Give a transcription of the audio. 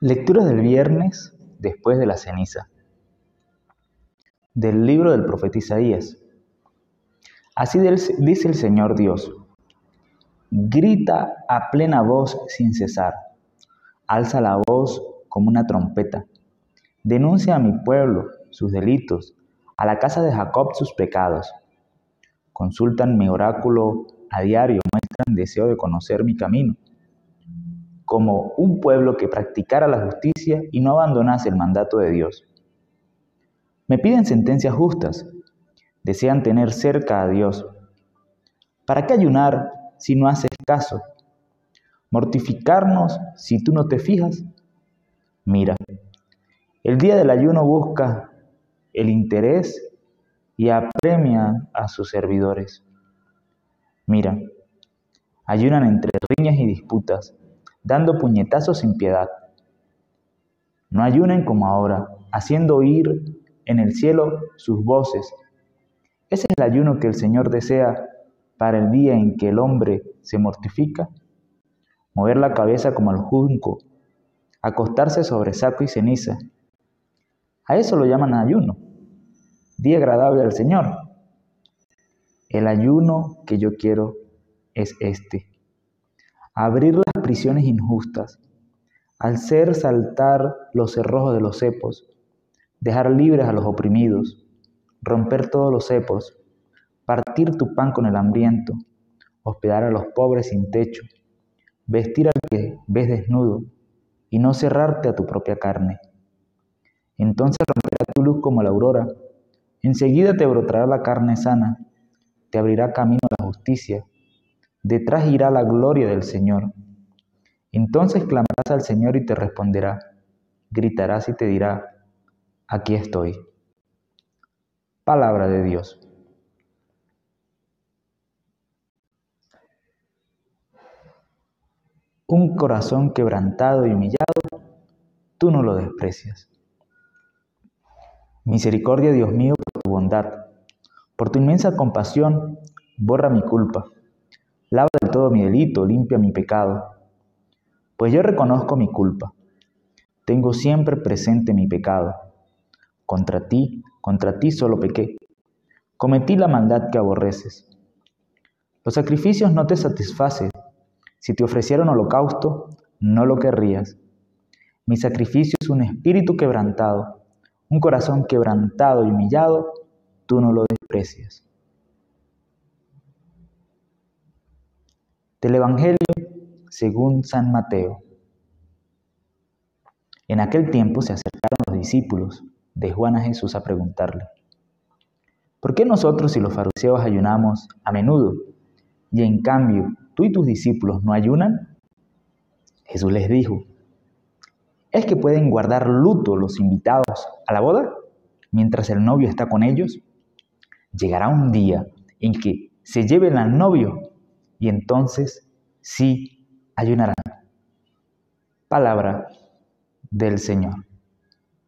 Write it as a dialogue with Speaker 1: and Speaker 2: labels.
Speaker 1: Lectura del viernes después de la ceniza. Del libro del profeta Isaías. Así dice el Señor Dios. Grita a plena voz sin cesar. Alza la voz como una trompeta. Denuncia a mi pueblo sus delitos, a la casa de Jacob sus pecados. Consultan mi oráculo a diario, muestran deseo de conocer mi camino como un pueblo que practicara la justicia y no abandonase el mandato de Dios. Me piden sentencias justas, desean tener cerca a Dios. ¿Para qué ayunar si no haces caso? ¿Mortificarnos si tú no te fijas? Mira, el día del ayuno busca el interés y apremia a sus servidores. Mira, ayunan entre riñas y disputas, dando puñetazos sin piedad. No ayunen como ahora, haciendo oír en el cielo sus voces. Ese es el ayuno que el Señor desea para el día en que el hombre se mortifica. Mover la cabeza como el junco, acostarse sobre saco y ceniza. A eso lo llaman ayuno, día agradable al Señor. El ayuno que yo quiero es este abrir las prisiones injustas, hacer saltar los cerrojos de los cepos, dejar libres a los oprimidos, romper todos los cepos, partir tu pan con el hambriento, hospedar a los pobres sin techo, vestir al que ves desnudo y no cerrarte a tu propia carne. Entonces romperá tu luz como la aurora, enseguida te brotará la carne sana, te abrirá camino a la justicia detrás irá la gloria del Señor. Entonces clamarás al Señor y te responderá, gritarás y te dirá, aquí estoy. Palabra de Dios. Un corazón quebrantado y humillado, tú no lo desprecias. Misericordia, Dios mío, por tu bondad, por tu inmensa compasión, borra mi culpa Lava del todo mi delito, limpia mi pecado. Pues yo reconozco mi culpa. Tengo siempre presente mi pecado. Contra ti, contra ti solo pequé. Cometí la maldad que aborreces. Los sacrificios no te satisfacen. Si te ofrecieron holocausto, no lo querrías. Mi sacrificio es un espíritu quebrantado, un corazón quebrantado y humillado, tú no lo desprecias. Del Evangelio según San Mateo. En aquel tiempo se acercaron los discípulos de Juan a Jesús a preguntarle, ¿por qué nosotros y los fariseos ayunamos a menudo y en cambio tú y tus discípulos no ayunan? Jesús les dijo, ¿es que pueden guardar luto los invitados a la boda mientras el novio está con ellos? Llegará un día en que se lleven al novio y entonces sí ayunarán. Palabra del Señor.